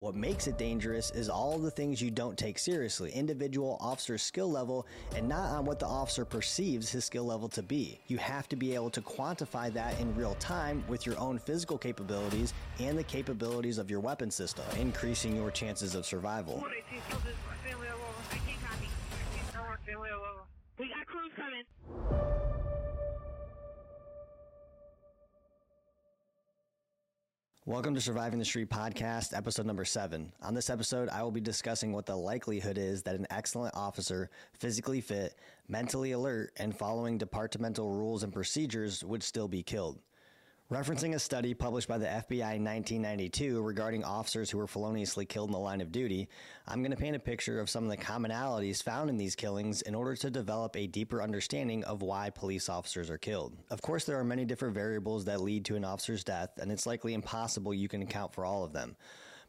What makes it dangerous is all the things you don't take seriously individual officer skill level and not on what the officer perceives his skill level to be. You have to be able to quantify that in real time with your own physical capabilities and the capabilities of your weapon system, increasing your chances of survival. We got crews Welcome to Surviving the Street podcast, episode number seven. On this episode, I will be discussing what the likelihood is that an excellent officer, physically fit, mentally alert, and following departmental rules and procedures would still be killed. Referencing a study published by the FBI in 1992 regarding officers who were feloniously killed in the line of duty, I'm going to paint a picture of some of the commonalities found in these killings in order to develop a deeper understanding of why police officers are killed. Of course, there are many different variables that lead to an officer's death, and it's likely impossible you can account for all of them.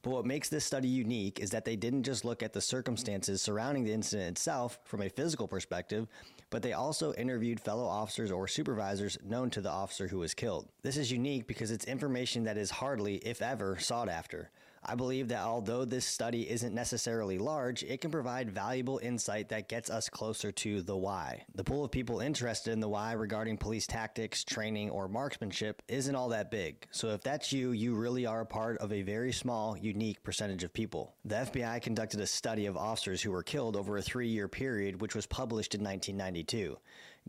But what makes this study unique is that they didn't just look at the circumstances surrounding the incident itself from a physical perspective, but they also interviewed fellow officers or supervisors known to the officer who was killed. This is unique because it's information that is hardly, if ever, sought after. I believe that although this study isn't necessarily large, it can provide valuable insight that gets us closer to the why. The pool of people interested in the why regarding police tactics, training, or marksmanship isn't all that big. So if that's you, you really are a part of a very small, unique percentage of people. The FBI conducted a study of officers who were killed over a three year period, which was published in 1992.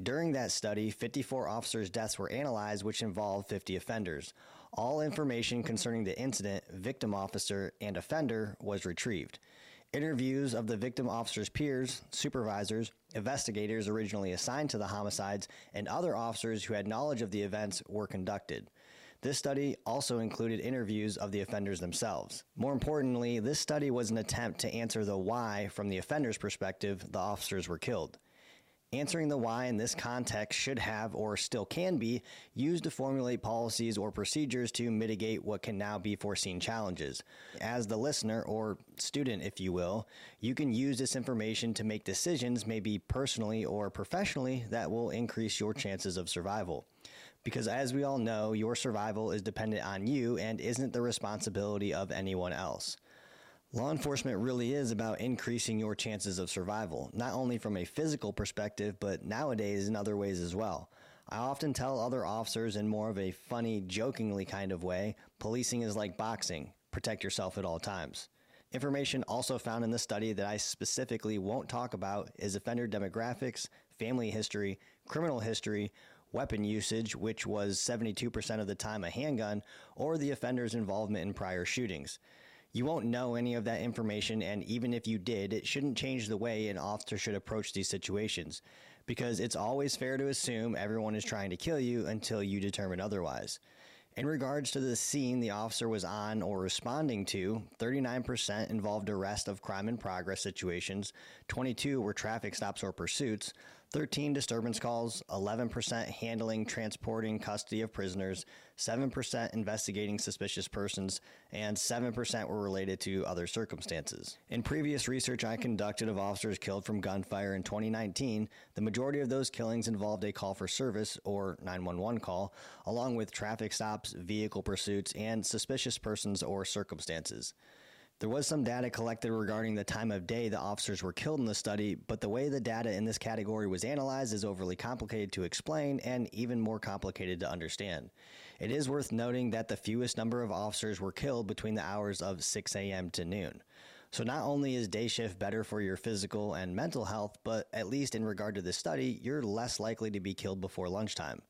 During that study, 54 officers' deaths were analyzed, which involved 50 offenders. All information concerning the incident, victim officer, and offender was retrieved. Interviews of the victim officer's peers, supervisors, investigators originally assigned to the homicides, and other officers who had knowledge of the events were conducted. This study also included interviews of the offenders themselves. More importantly, this study was an attempt to answer the why from the offender's perspective the officers were killed. Answering the why in this context should have, or still can be, used to formulate policies or procedures to mitigate what can now be foreseen challenges. As the listener, or student, if you will, you can use this information to make decisions, maybe personally or professionally, that will increase your chances of survival. Because as we all know, your survival is dependent on you and isn't the responsibility of anyone else. Law enforcement really is about increasing your chances of survival, not only from a physical perspective, but nowadays in other ways as well. I often tell other officers in more of a funny, jokingly kind of way policing is like boxing protect yourself at all times. Information also found in the study that I specifically won't talk about is offender demographics, family history, criminal history, weapon usage, which was 72% of the time a handgun, or the offender's involvement in prior shootings. You won't know any of that information, and even if you did, it shouldn't change the way an officer should approach these situations, because it's always fair to assume everyone is trying to kill you until you determine otherwise. In regards to the scene the officer was on or responding to, 39% involved arrest of crime in progress situations, 22 were traffic stops or pursuits, 13 disturbance calls, 11% handling, transporting, custody of prisoners, 7% investigating suspicious persons, and 7% were related to other circumstances. In previous research I conducted of officers killed from gunfire in 2019, the majority of those killings involved a call for service or 911 call, along with traffic stops vehicle pursuits, and suspicious persons or circumstances. There was some data collected regarding the time of day the officers were killed in the study, but the way the data in this category was analyzed is overly complicated to explain and even more complicated to understand. It is worth noting that the fewest number of officers were killed between the hours of 6 a.m. to noon. So not only is day shift better for your physical and mental health, but at least in regard to this study, you're less likely to be killed before lunchtime.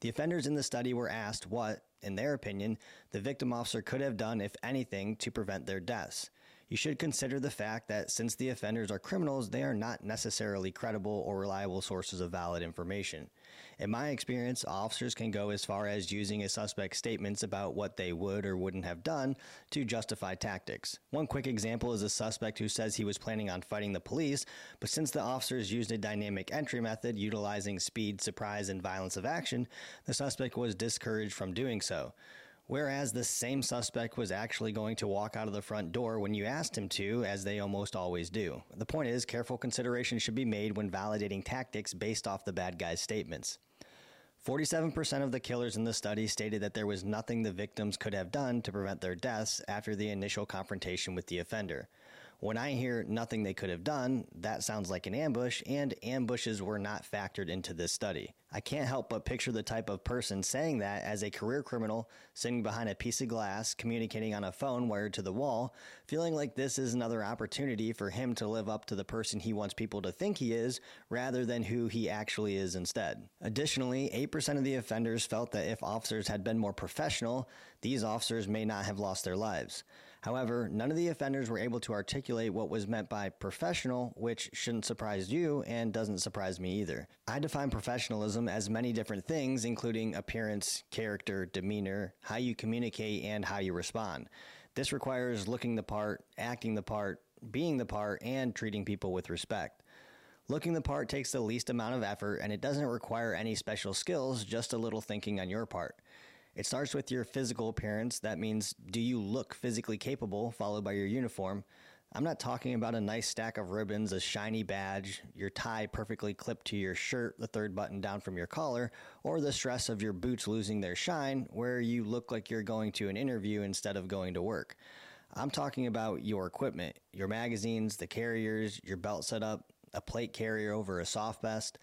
The offenders in the study were asked what, in their opinion, the victim officer could have done, if anything, to prevent their deaths you should consider the fact that since the offenders are criminals, they are not necessarily credible or reliable sources of valid information. In my experience, officers can go as far as using a suspect's statements about what they would or wouldn't have done to justify tactics. One quick example is a suspect who says he was planning on fighting the police, but since the officers used a dynamic entry method utilizing speed, surprise, and violence of action, the suspect was discouraged from doing so whereas the same suspect was actually going to walk out of the front door when you asked him to, as they almost always do. The point is, careful consideration should be made when validating tactics based off the bad guy's statements. 47% of the killers in the study stated that there was nothing the victims could have done to prevent their deaths after the initial confrontation with the offender. When I hear nothing they could have done, that sounds like an ambush, and ambushes were not factored into this study. I can't help but picture the type of person saying that as a career criminal sitting behind a piece of glass, communicating on a phone wired to the wall, feeling like this is another opportunity for him to live up to the person he wants people to think he is rather than who he actually is instead. Additionally, 8% of the offenders felt that if officers had been more professional, these officers may not have lost their lives. However, none of the offenders were able to articulate what was meant by professional, which shouldn't surprise you and doesn't surprise me either. I define professionalism as many different things, including appearance, character, demeanor, how you communicate, and how you respond. This requires looking the part, acting the part, being the part, and treating people with respect. Looking the part takes the least amount of effort and it doesn't require any special skills, just a little thinking on your part. It starts with your physical appearance. That means, do you look physically capable, followed by your uniform? I'm not talking about a nice stack of ribbons, a shiny badge, your tie perfectly clipped to your shirt, the third button down from your collar, or the stress of your boots losing their shine, where you look like you're going to an interview instead of going to work. I'm talking about your equipment, your magazines, the carriers, your belt setup, a plate carrier over a soft vest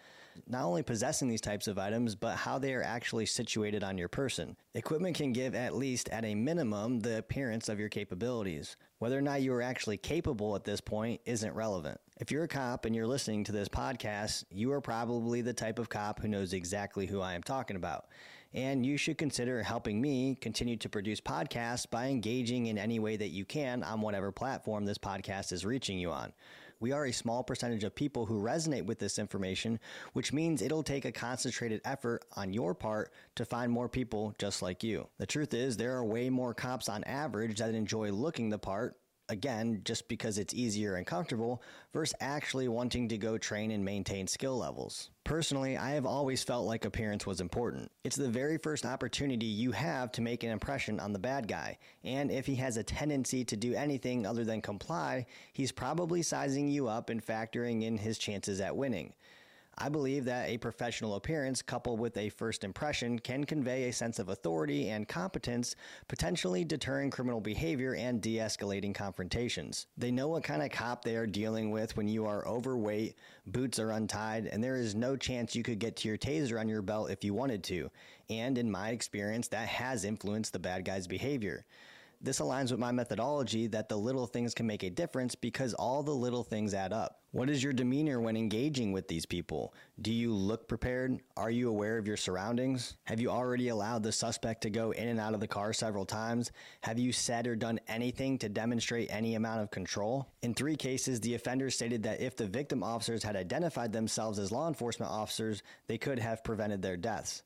not only possessing these types of items, but how they are actually situated on your person. Equipment can give at least at a minimum the appearance of your capabilities. Whether or not you are actually capable at this point isn't relevant. If you're a cop and you're listening to this podcast, you are probably the type of cop who knows exactly who I am talking about. And you should consider helping me continue to produce podcasts by engaging in any way that you can on whatever platform this podcast is reaching you on. We are a small percentage of people who resonate with this information, which means it'll take a concentrated effort on your part to find more people just like you. The truth is, there are way more cops on average that enjoy looking the part again, just because it's easier and comfortable, versus actually wanting to go train and maintain skill levels. Personally, I have always felt like appearance was important. It's the very first opportunity you have to make an impression on the bad guy, and if he has a tendency to do anything other than comply, he's probably sizing you up and factoring in his chances at winning. I believe that a professional appearance coupled with a first impression can convey a sense of authority and competence, potentially deterring criminal behavior and de escalating confrontations. They know what kind of cop they are dealing with when you are overweight, boots are untied, and there is no chance you could get to your taser on your belt if you wanted to. And in my experience, that has influenced the bad guy's behavior. This aligns with my methodology that the little things can make a difference because all the little things add up. What is your demeanor when engaging with these people? Do you look prepared? Are you aware of your surroundings? Have you already allowed the suspect to go in and out of the car several times? Have you said or done anything to demonstrate any amount of control? In three cases, the offenders stated that if the victim officers had identified themselves as law enforcement officers, they could have prevented their deaths.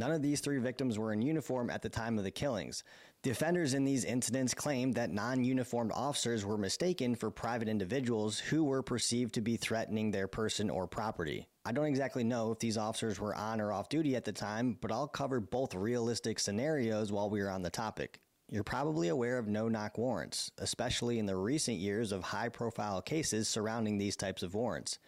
None of these three victims were in uniform at the time of the killings. The offenders in these incidents claimed that non uniformed officers were mistaken for private individuals who were perceived to be threatening their person or property. I don't exactly know if these officers were on or off duty at the time, but I'll cover both realistic scenarios while we are on the topic. You're probably aware of no knock warrants, especially in the recent years of high profile cases surrounding these types of warrants.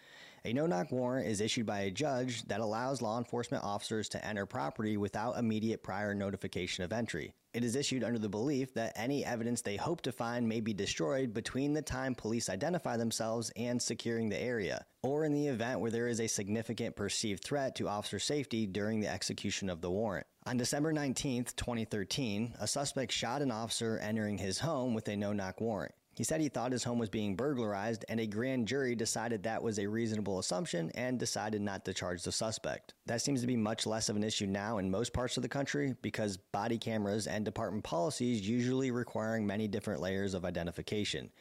A no knock warrant is issued by a judge that allows law enforcement officers to enter property without immediate prior notification of entry. It is issued under the belief that any evidence they hope to find may be destroyed between the time police identify themselves and securing the area, or in the event where there is a significant perceived threat to officer safety during the execution of the warrant. On December 19, 2013, a suspect shot an officer entering his home with a no knock warrant. He said he thought his home was being burglarized, and a grand jury decided that was a reasonable assumption and decided not to charge the suspect. That seems to be much less of an issue now in most parts of the country because body cameras and department policies usually requiring many different layers of identification.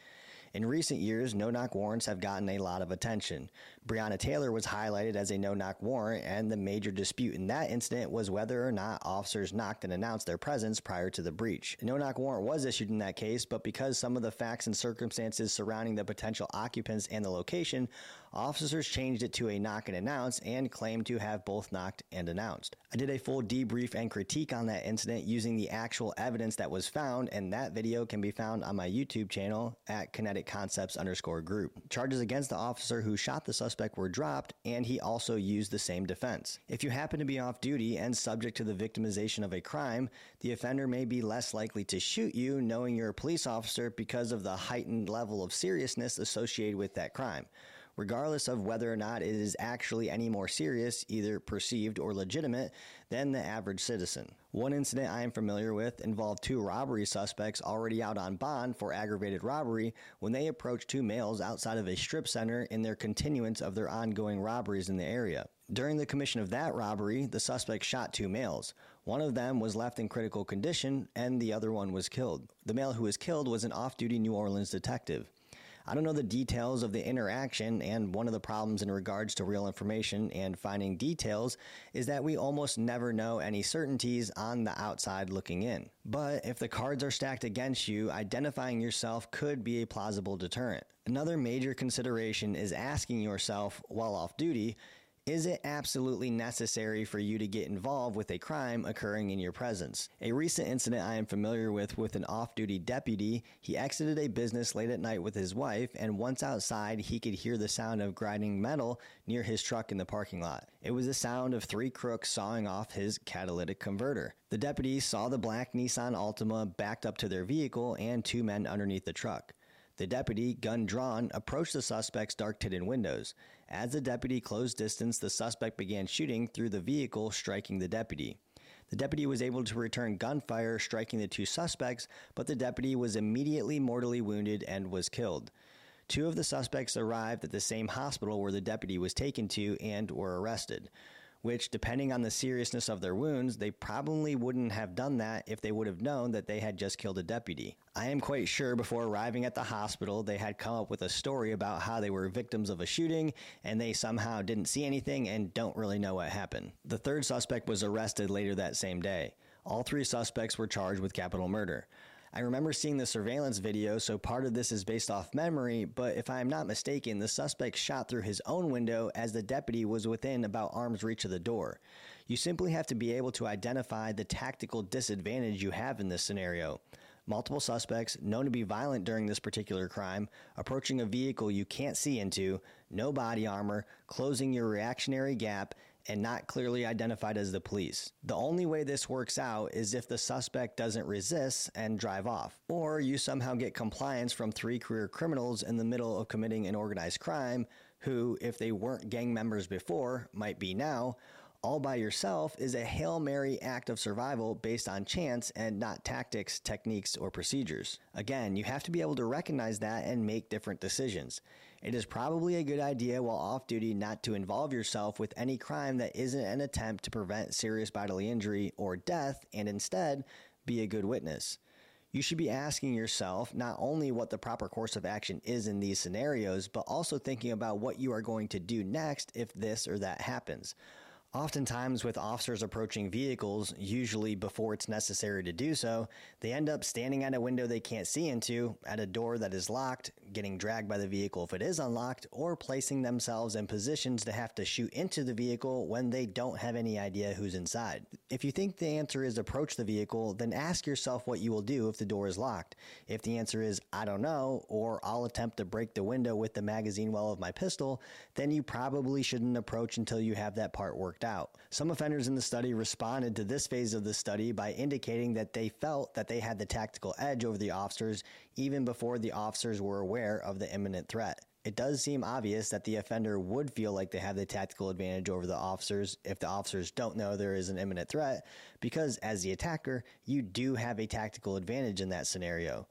In recent years, no knock warrants have gotten a lot of attention. Breonna Taylor was highlighted as a no knock warrant, and the major dispute in that incident was whether or not officers knocked and announced their presence prior to the breach. A no knock warrant was issued in that case, but because some of the facts and circumstances surrounding the potential occupants and the location officers changed it to a knock and announce and claimed to have both knocked and announced. I did a full debrief and critique on that incident using the actual evidence that was found, and that video can be found on my YouTube channel at kinetic concepts underscore group. Charges against the officer who shot the suspect were dropped, and he also used the same defense. If you happen to be off duty and subject to the victimization of a crime, the offender may be less likely to shoot you knowing you're a police officer because of the heightened level of seriousness associated with that crime regardless of whether or not it is actually any more serious, either perceived or legitimate, than the average citizen. One incident I am familiar with involved two robbery suspects already out on bond for aggravated robbery when they approached two males outside of a strip center in their continuance of their ongoing robberies in the area. During the commission of that robbery, the suspect shot two males. One of them was left in critical condition, and the other one was killed. The male who was killed was an off duty New Orleans detective. I don't know the details of the interaction, and one of the problems in regards to real information and finding details is that we almost never know any certainties on the outside looking in. But if the cards are stacked against you, identifying yourself could be a plausible deterrent. Another major consideration is asking yourself while off duty is it absolutely necessary for you to get involved with a crime occurring in your presence? A recent incident I am familiar with with an off duty deputy, he exited a business late at night with his wife, and once outside, he could hear the sound of grinding metal near his truck in the parking lot. It was the sound of three crooks sawing off his catalytic converter. The deputy saw the black Nissan Altima backed up to their vehicle and two men underneath the truck. The deputy, gun drawn, approached the suspect's dark tinted windows. As the deputy closed distance, the suspect began shooting through the vehicle, striking the deputy. The deputy was able to return gunfire, striking the two suspects, but the deputy was immediately mortally wounded and was killed. Two of the suspects arrived at the same hospital where the deputy was taken to and were arrested which, depending on the seriousness of their wounds, they probably wouldn't have done that if they would have known that they had just killed a deputy. I am quite sure before arriving at the hospital, they had come up with a story about how they were victims of a shooting and they somehow didn't see anything and don't really know what happened. The third suspect was arrested later that same day. All three suspects were charged with capital murder. I remember seeing the surveillance video, so part of this is based off memory, but if I am not mistaken, the suspect shot through his own window as the deputy was within about arm's reach of the door. You simply have to be able to identify the tactical disadvantage you have in this scenario. Multiple suspects, known to be violent during this particular crime, approaching a vehicle you can't see into, no body armor, closing your reactionary gap, and not clearly identified as the police. The only way this works out is if the suspect doesn't resist and drive off, or you somehow get compliance from three career criminals in the middle of committing an organized crime who, if they weren't gang members before, might be now. All by yourself is a Hail Mary act of survival based on chance and not tactics, techniques, or procedures. Again, you have to be able to recognize that and make different decisions. It is probably a good idea while off duty not to involve yourself with any crime that isn't an attempt to prevent serious bodily injury or death and instead be a good witness. You should be asking yourself not only what the proper course of action is in these scenarios, but also thinking about what you are going to do next if this or that happens. Oftentimes, with officers approaching vehicles, usually before it's necessary to do so, they end up standing at a window they can't see into, at a door that is locked, getting dragged by the vehicle if it is unlocked, or placing themselves in positions to have to shoot into the vehicle when they don't have any idea who's inside. If you think the answer is approach the vehicle, then ask yourself what you will do if the door is locked. If the answer is I don't know, or I'll attempt to break the window with the magazine well of my pistol, then you probably shouldn't approach until you have that part worked worked out. Some offenders in the study responded to this phase of the study by indicating that they felt that they had the tactical edge over the officers even before the officers were aware of the imminent threat. It does seem obvious that the offender would feel like they have the tactical advantage over the officers if the officers don't know there is an imminent threat, because as the attacker, you do have a tactical advantage in that scenario.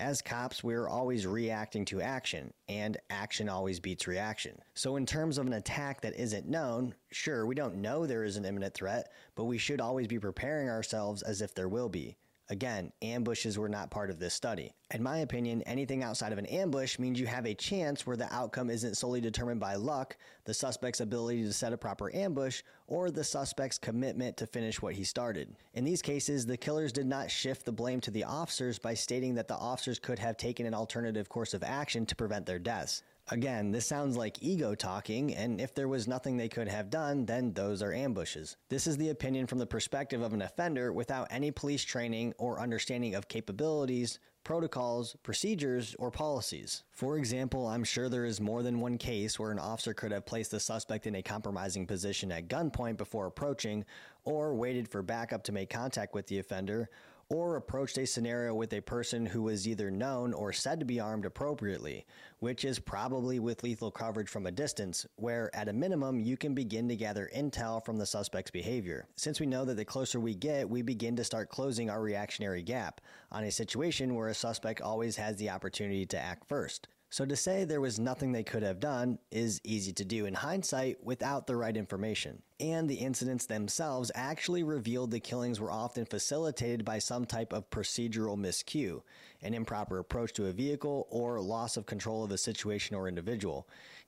As cops, we're always reacting to action, and action always beats reaction. So, in terms of an attack that isn't known, sure, we don't know there is an imminent threat, but we should always be preparing ourselves as if there will be. Again, ambushes were not part of this study. In my opinion, anything outside of an ambush means you have a chance where the outcome isn't solely determined by luck, the suspect's ability to set a proper ambush, or the suspect's commitment to finish what he started. In these cases, the killers did not shift the blame to the officers by stating that the officers could have taken an alternative course of action to prevent their deaths. Again, this sounds like ego talking, and if there was nothing they could have done, then those are ambushes. This is the opinion from the perspective of an offender without any police training or understanding of capabilities, protocols, procedures, or policies. For example, I'm sure there is more than one case where an officer could have placed the suspect in a compromising position at gunpoint before approaching, or waited for backup to make contact with the offender, or approached a scenario with a person who was either known or said to be armed appropriately, which is probably with lethal coverage from a distance, where at a minimum you can begin to gather intel from the suspect's behavior. Since we know that the closer we get, we begin to start closing our reactionary gap on a situation where a suspect always has the opportunity to act first. So to say there was nothing they could have done is easy to do in hindsight without the right information. And the incidents themselves actually revealed the killings were often facilitated by some type of procedural miscue, an improper approach to a vehicle, or loss of control of a situation or individual.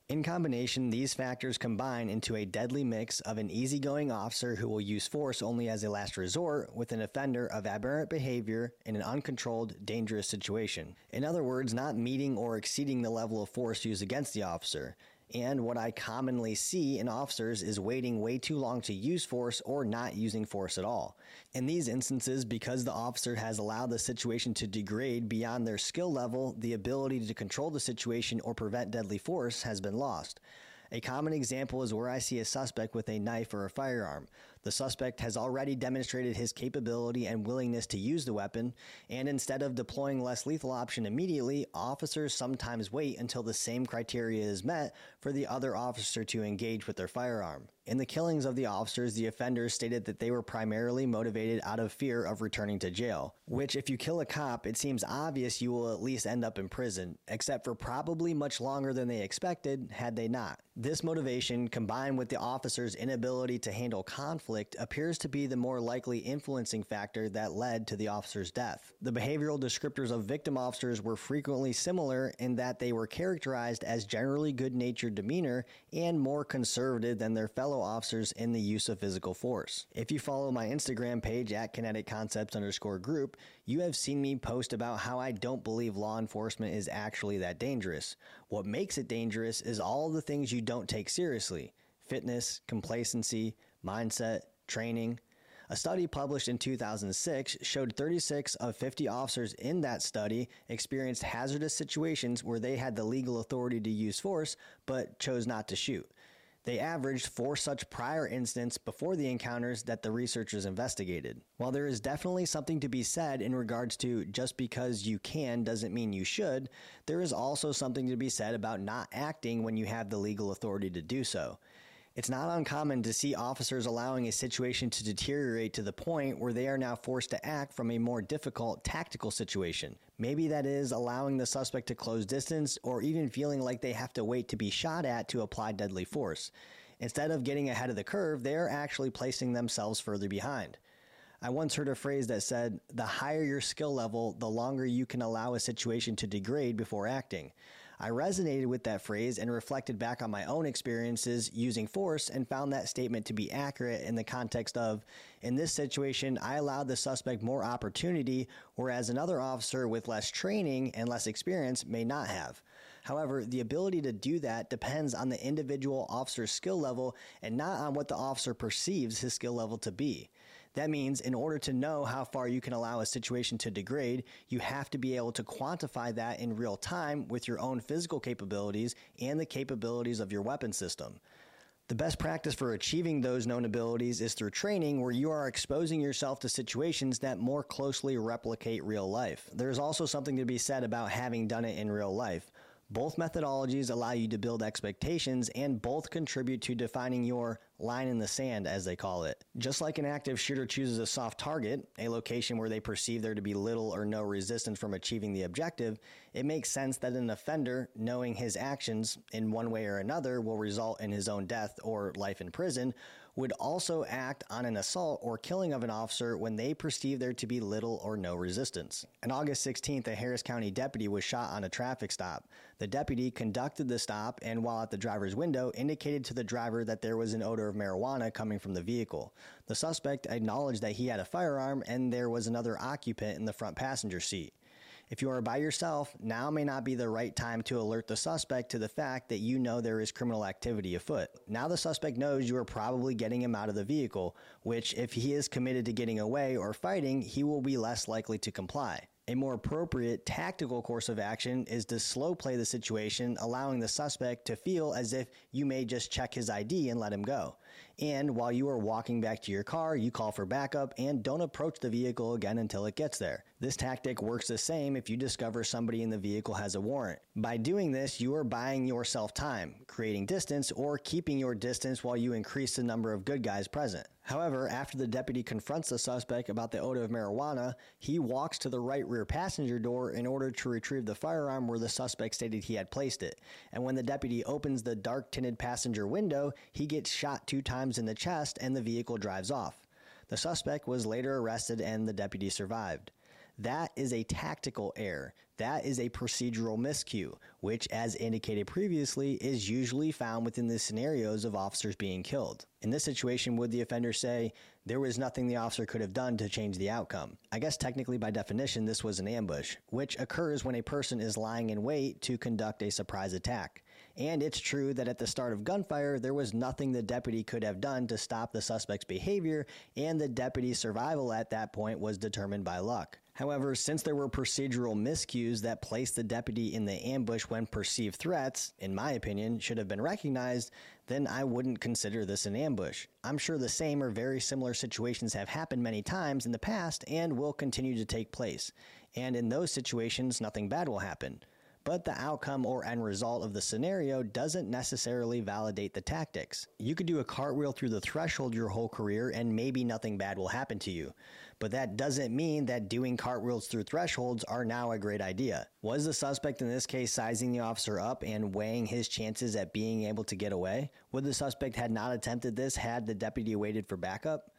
In combination, these factors combine into a deadly mix of an easygoing officer who will use force only as a last resort with an offender of aberrant behavior in an uncontrolled, dangerous situation. In other words, not meeting or exceeding the level of force used against the officer. And what I commonly see in officers is waiting way too long to use force or not using force at all. In these instances, because the officer has allowed the situation to degrade beyond their skill level, the ability to control the situation or prevent deadly force has been lost. A common example is where I see a suspect with a knife or a firearm. The suspect has already demonstrated his capability and willingness to use the weapon, and instead of deploying less lethal option immediately, officers sometimes wait until the same criteria is met for the other officer to engage with their firearm. In the killings of the officers, the offenders stated that they were primarily motivated out of fear of returning to jail, which, if you kill a cop, it seems obvious you will at least end up in prison, except for probably much longer than they expected had they not. This motivation, combined with the officers' inability to handle conflict, appears to be the more likely influencing factor that led to the officer's death. The behavioral descriptors of victim officers were frequently similar in that they were characterized as generally good natured demeanor and more conservative than their fellow officers in the use of physical force. If you follow my Instagram page at kinetic concepts underscore group, you have seen me post about how I don't believe law enforcement is actually that dangerous. What makes it dangerous is all the things you don't take seriously fitness, complacency, mindset, training. A study published in 2006 showed 36 of 50 officers in that study experienced hazardous situations where they had the legal authority to use force but chose not to shoot. They averaged four such prior incidents before the encounters that the researchers investigated. While there is definitely something to be said in regards to just because you can doesn't mean you should, there is also something to be said about not acting when you have the legal authority to do so. It's not uncommon to see officers allowing a situation to deteriorate to the point where they are now forced to act from a more difficult tactical situation. Maybe that is allowing the suspect to close distance or even feeling like they have to wait to be shot at to apply deadly force. Instead of getting ahead of the curve, they are actually placing themselves further behind. I once heard a phrase that said, the higher your skill level, the longer you can allow a situation to degrade before acting. I resonated with that phrase and reflected back on my own experiences using force and found that statement to be accurate in the context of in this situation, I allowed the suspect more opportunity, whereas another officer with less training and less experience may not have. However, the ability to do that depends on the individual officer's skill level and not on what the officer perceives his skill level to be. That means in order to know how far you can allow a situation to degrade, you have to be able to quantify that in real time with your own physical capabilities and the capabilities of your weapon system. The best practice for achieving those known abilities is through training, where you are exposing yourself to situations that more closely replicate real life. There's also something to be said about having done it in real life. Both methodologies allow you to build expectations and both contribute to defining your line in the sand, as they call it. Just like an active shooter chooses a soft target, a location where they perceive there to be little or no resistance from achieving the objective, it makes sense that an offender, knowing his actions in one way or another will result in his own death or life in prison, would also act on an assault or killing of an officer when they perceive there to be little or no resistance. On August 16th, a Harris County deputy was shot on a traffic stop. The deputy conducted the stop and, while at the driver's window, indicated to the driver that there was an odor of marijuana coming from the vehicle. The suspect acknowledged that he had a firearm and there was another occupant in the front passenger seat. If you are by yourself, now may not be the right time to alert the suspect to the fact that you know there is criminal activity afoot. Now the suspect knows you are probably getting him out of the vehicle, which, if he is committed to getting away or fighting, he will be less likely to comply. A more appropriate tactical course of action is to slow play the situation, allowing the suspect to feel as if you may just check his ID and let him go. And while you are walking back to your car, you call for backup and don't approach the vehicle again until it gets there. This tactic works the same if you discover somebody in the vehicle has a warrant. By doing this, you are buying yourself time, creating distance, or keeping your distance while you increase the number of good guys present. However, after the deputy confronts the suspect about the odor of marijuana, he walks to the right rear passenger door in order to retrieve the firearm where the suspect stated he had placed it. And when the deputy opens the dark tinted passenger window, he gets shot two times in the chest and the vehicle drives off. The suspect was later arrested and the deputy survived. That is a tactical error. That is a procedural miscue, which, as indicated previously, is usually found within the scenarios of officers being killed. In this situation, would the offender say, there was nothing the officer could have done to change the outcome? I guess technically, by definition, this was an ambush, which occurs when a person is lying in wait to conduct a surprise attack. And it's true that at the start of gunfire, there was nothing the deputy could have done to stop the suspect's behavior, and the deputy's survival at that point was determined by luck. However, since there were procedural miscues that placed the deputy in the ambush when perceived threats, in my opinion, should have been recognized, then I wouldn't consider this an ambush. I'm sure the same or very similar situations have happened many times in the past and will continue to take place. And in those situations, nothing bad will happen but the outcome or end result of the scenario doesn't necessarily validate the tactics. You could do a cartwheel through the threshold your whole career and maybe nothing bad will happen to you. But that doesn't mean that doing cartwheels through thresholds are now a great idea. Was the suspect in this case sizing the officer up and weighing his chances at being able to get away? Would the suspect had not attempted this had the deputy waited for backup?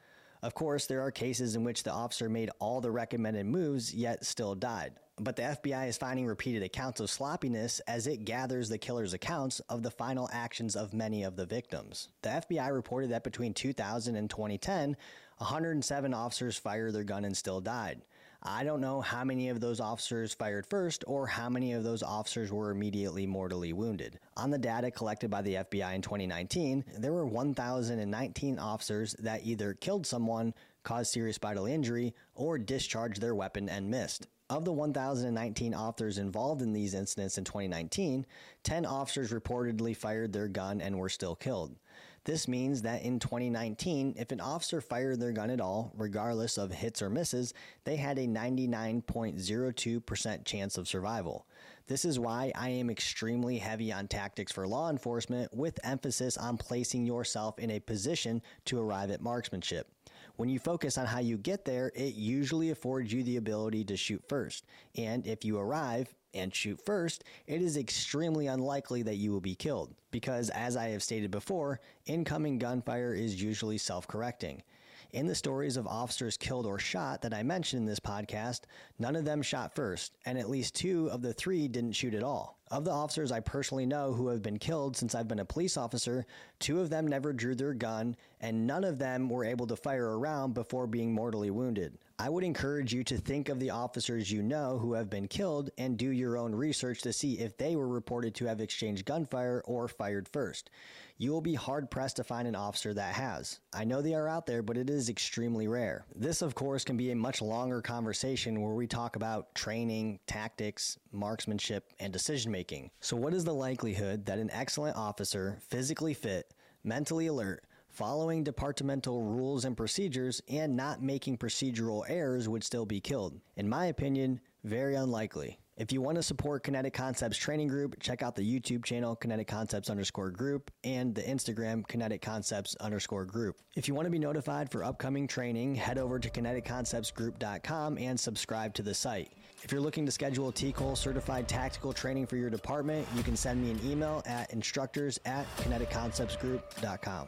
Of course, there are cases in which the officer made all the recommended moves yet still died but the FBI is finding repeated accounts of sloppiness as it gathers the killer's accounts of the final actions of many of the victims. The FBI reported that between 2000 and 2010, 107 officers fired their gun and still died. I don't know how many of those officers fired first or how many of those officers were immediately mortally wounded. On the data collected by the FBI in 2019, there were 1,019 officers that either killed someone, caused serious bodily injury, or discharged their weapon and missed. Of the 1,019 officers involved in these incidents in 2019, 10 officers reportedly fired their gun and were still killed. This means that in 2019, if an officer fired their gun at all, regardless of hits or misses, they had a 99.02% chance of survival. This is why I am extremely heavy on tactics for law enforcement, with emphasis on placing yourself in a position to arrive at marksmanship. When you focus on how you get there, it usually affords you the ability to shoot first. And if you arrive and shoot first, it is extremely unlikely that you will be killed. Because, as I have stated before, incoming gunfire is usually self correcting. In the stories of officers killed or shot that I mentioned in this podcast, none of them shot first, and at least two of the three didn't shoot at all. Of the officers I personally know who have been killed since I've been a police officer, two of them never drew their gun, and none of them were able to fire a round before being mortally wounded. I would encourage you to think of the officers you know who have been killed and do your own research to see if they were reported to have exchanged gunfire or fired first you will be hard pressed to find an officer that has. I know they are out there, but it is extremely rare. This, of course, can be a much longer conversation where we talk about training, tactics, marksmanship, and decision making. So, what is the likelihood that an excellent officer, physically fit, mentally alert, following departmental rules and procedures, and not making procedural errors would still be killed? In my opinion, very unlikely. If you want to support Kinetic Concepts Training Group, check out the YouTube channel Kinetic Concepts underscore group and the Instagram Kinetic Concepts underscore group. If you want to be notified for upcoming training, head over to kineticconceptsgroup.com and subscribe to the site. If you're looking to schedule a TCOLE certified tactical training for your department, you can send me an email at instructors at kineticconceptsgroup.com.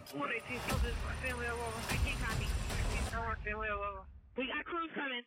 We got crews coming.